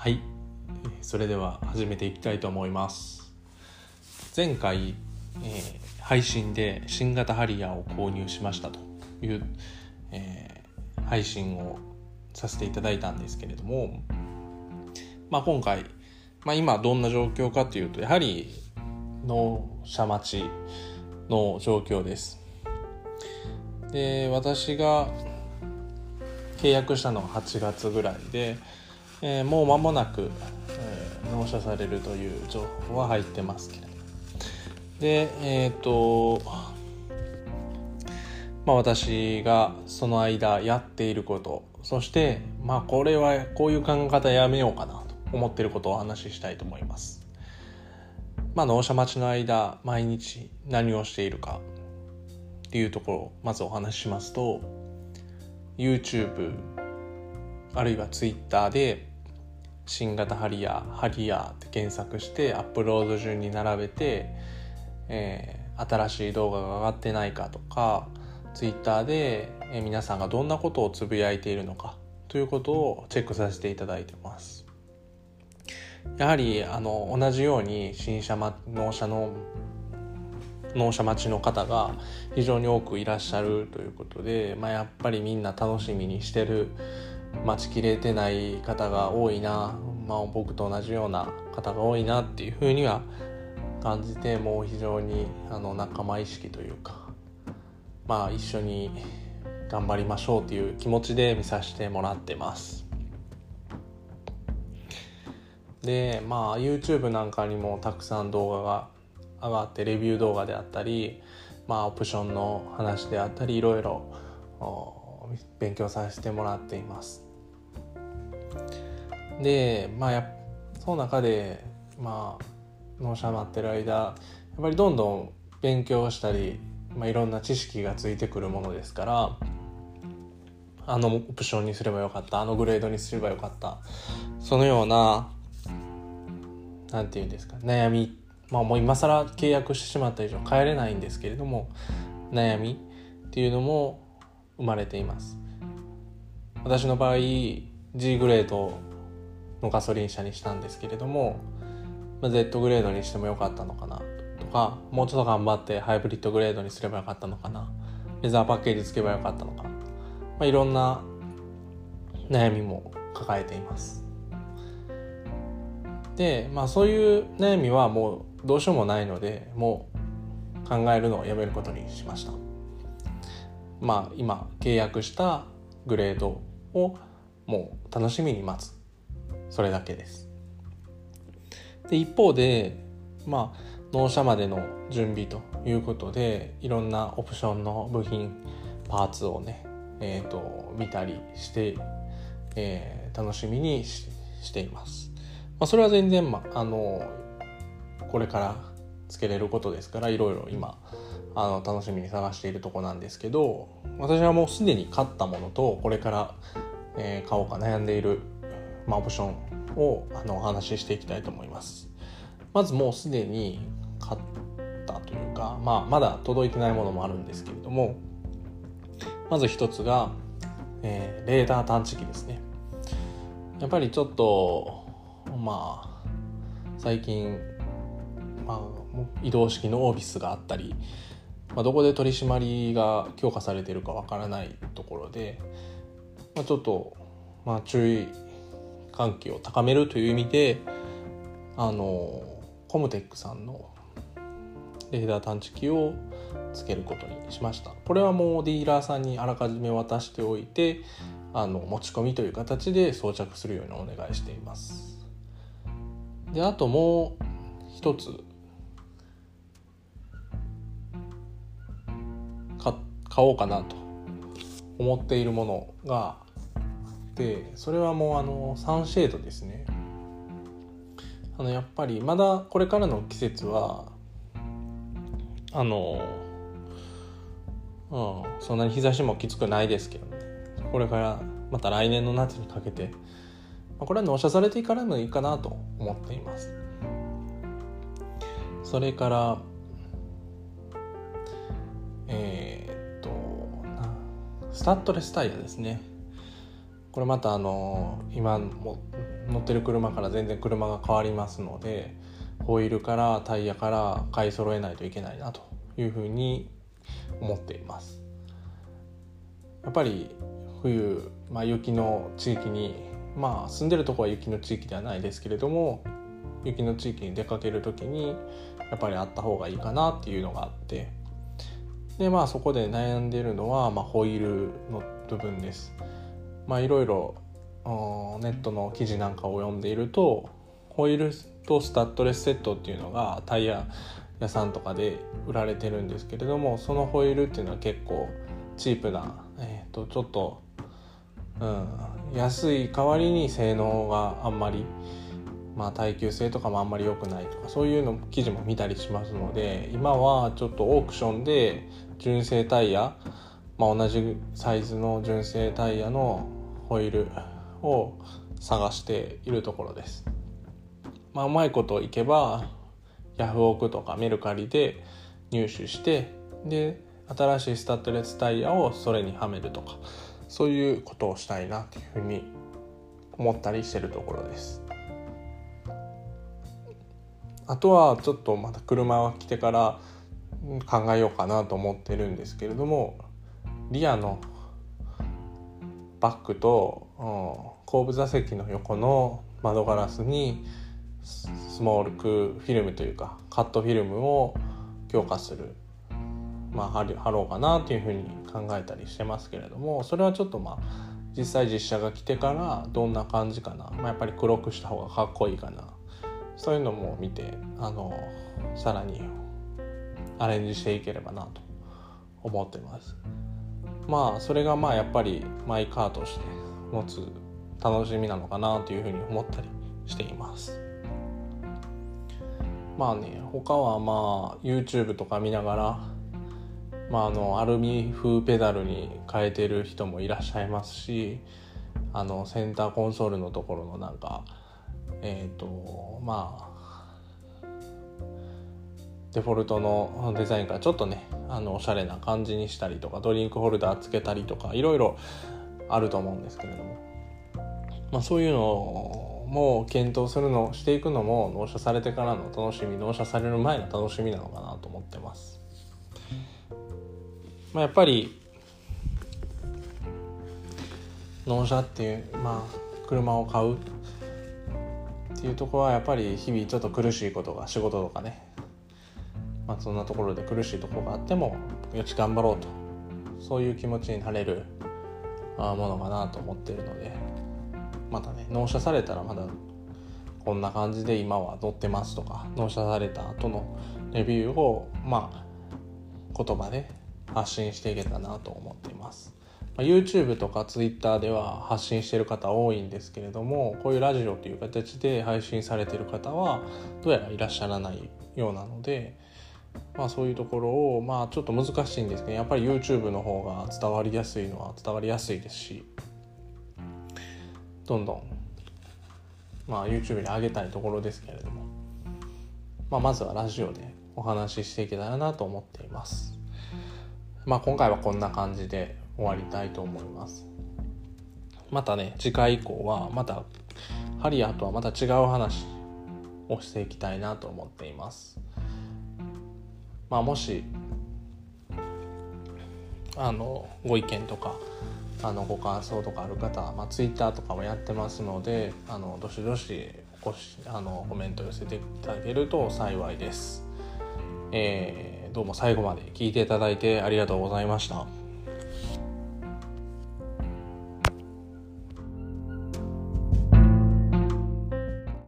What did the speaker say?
はい。それでは始めていきたいと思います。前回、えー、配信で新型ハリアーを購入しましたという、えー、配信をさせていただいたんですけれども、まあ、今回、まあ、今どんな状況かというとやはり納車待ちの状況です。で私が契約したのは8月ぐらいで、えー、もう間もなく、えー、納車されるという情報は入ってますけれどでえっ、ー、とまあ私がその間やっていることそしてまあこれはこういう考え方やめようかなと思っていることをお話ししたいと思います。まあ納車待ちの間毎日何をしているかっていうところをまずお話ししますと YouTube あるいは Twitter で新型ハリアーハリアーって検索してアップロード順に並べて、えー、新しい動画が上がってないかとか Twitter で、え皆さんがどんなことをつぶやいているのかということをチェックさせていただいてます。やはりあの同じように新車納車の納車待ちの方が非常に多くいらっしゃるということで、まあ、やっぱりみんな楽しみにしてる待ちきれてない方が多いな、まあ、僕と同じような方が多いなっていうふうには感じてもう非常にあの仲間意識というかまあ一緒に頑張りましょうという気持ちで見させてもらってます。でまあ YouTube なんかにもたくさん動画が上がってレビュー動画であったり、まあ、オプションの話であったりいろいろ勉強させてもらっています。でまあやその中でまあ納車待ってる間やっぱりどんどん勉強したり、まあ、いろんな知識がついてくるものですからあのオプションにすればよかったあのグレードにすればよかったそのような何て言うんですか悩みまあもう今更契約してしまった以上帰れないんですけれども悩みっていうのも生まれています。私の場合 G グレードのガソリン車にしたんですけれども、まあ、Z グレードにしてもよかったのかなとかもうちょっと頑張ってハイブリッドグレードにすればよかったのかなレザーパッケージつけばよかったのかな、まあ、いろんな悩みも抱えています。でまあそういう悩みはもうどうしようもないのでもう考えるのをやめることにしました。まあ今契約したグレードをもう楽しみに待つ。それだけです。で一方でまあ納車までの準備ということでいろんなオプションの部品パーツをね、えーと、見たりして、えー、楽しみにしています、まあ、それは全然、まあのこれからつけれることですからいろいろ今あの楽しみに探しているとこなんですけど私はもうすでに買ったものとこれから、えー、買おうか悩んでいる、まあ、オプションをあのお話ししていきたいと思います。まずもうすでに買ったというか、まあ、まだ届いてないものもあるんですけれどもまず一つが、えー、レーダー探知機ですね。やっぱりちょっとまあ最近まあ、移動式のオービスがあったり、まあ、どこで取り締まりが強化されているかわからないところで、まあ、ちょっと、まあ、注意喚起を高めるという意味であのコムテックさんのレーダー探知機をつけることにしました。これはもうディーラーさんにあらかじめ渡しておいてあの持ち込みという形で装着するようにお願いしています。であともう一つ買おうかなと思っているものがってそれはもうあのサンシェードですね。あのやっぱりまだこれからの季節はあのうんそんなに日差しもきつくないですけどこれからまた来年の夏にかけてこれは納車されていかないのいいかなと思っています。それからえっとスタッドレスタイヤですね。これまたあの今も乗ってる車から全然車が変わりますのでホイールからタイヤから買い揃えないといけないなというふうに思っていますやっぱり冬、まあ、雪の地域にまあ住んでるとこは雪の地域ではないですけれども雪の地域に出かける時にやっぱりあった方がいいかなっていうのがあってでまあそこで悩んでるのは、まあ、ホイールの部分です。まあいろいろネットの記事なんかを読んでいるとホイールとスタッドレスセットっていうのがタイヤ屋さんとかで売られてるんですけれどもそのホイールっていうのは結構チープな、えー、とちょっと、うん、安い代わりに性能があんまり、まあ、耐久性とかもあんまり良くないとかそういうの記事も見たりしますので今はちょっとオークションで純正タイヤ、まあ、同じサイズの純正タイヤのホイールを探しているところです。まあ、うまいこといけばヤフオクとかメルカリで入手してで新しいスタッドレスタイヤをそれにはめるとかそういうことをしたいなというふうに思ったりしてるところですあとはちょっとまた車が来てから考えようかなと思ってるんですけれどもリアのバッグと、うん、後部座席の横の窓ガラスにスモールクフィルムというかカットフィルムを強化する。まあ、貼ろうかなというふうに考えたりしてますけれどもそれはちょっとまあ実際実写が来てからどんな感じかな、まあ、やっぱり黒くした方がかっこいいかな。そういうのも見てあのさらにアレンジしていければなと思ってます。まあそれがまあやっぱりマイカーとして持つ楽しみなのかなというふうに思ったりしています。まあね他はまあ YouTube とか見ながらまあ、あのアルミ風ペダルに変えてる人もいらっしゃいますしあのセンターコンソールのところのなんかえっ、ー、とまあデフォルトのデザインからちょっとねあのおしゃれな感じにしたりとかドリンクホルダーつけたりとかいろいろあると思うんですけれども、まあ、そういうのも検討するのしていくのも納車されてからの楽しみ納車される前の楽しみなのかなと思ってます。まあ、やっぱり納車っていう、まあ、車を買うっていうところはやっぱり日々ちょっと苦しいことが仕事とかね、まあ、そんなところで苦しいところがあってもよし頑張ろうとそういう気持ちになれるものかなと思ってるのでまたね納車されたらまだこんな感じで今は乗ってますとか納車された後のレビューをまあ言葉で発信していけたなと思っています。ま YouTube とか Twitter では発信してる方多いんですけれどもこういうラジオという形で配信されてる方はどうやらいらっしゃらないようなので、まあ、そういうところをまあちょっと難しいんですけどやっぱり YouTube の方が伝わりやすいのは伝わりやすいですしどんどん、まあ、YouTube に上げたいところですけれども、まあ、まずはラジオでお話ししていけたらなと思っています。まあ今回はこんな感じで終わりたいと思いますまたね次回以降はまたハリアーとはまた違う話をしていきたいなと思っていますまあもしあのご意見とかあのご感想とかある方は、まあ、Twitter とかもやってますのであのどしどしおこしあのコメント寄せていただけると幸いです。えーどうも最後まで聞いていただいてありがとうございました。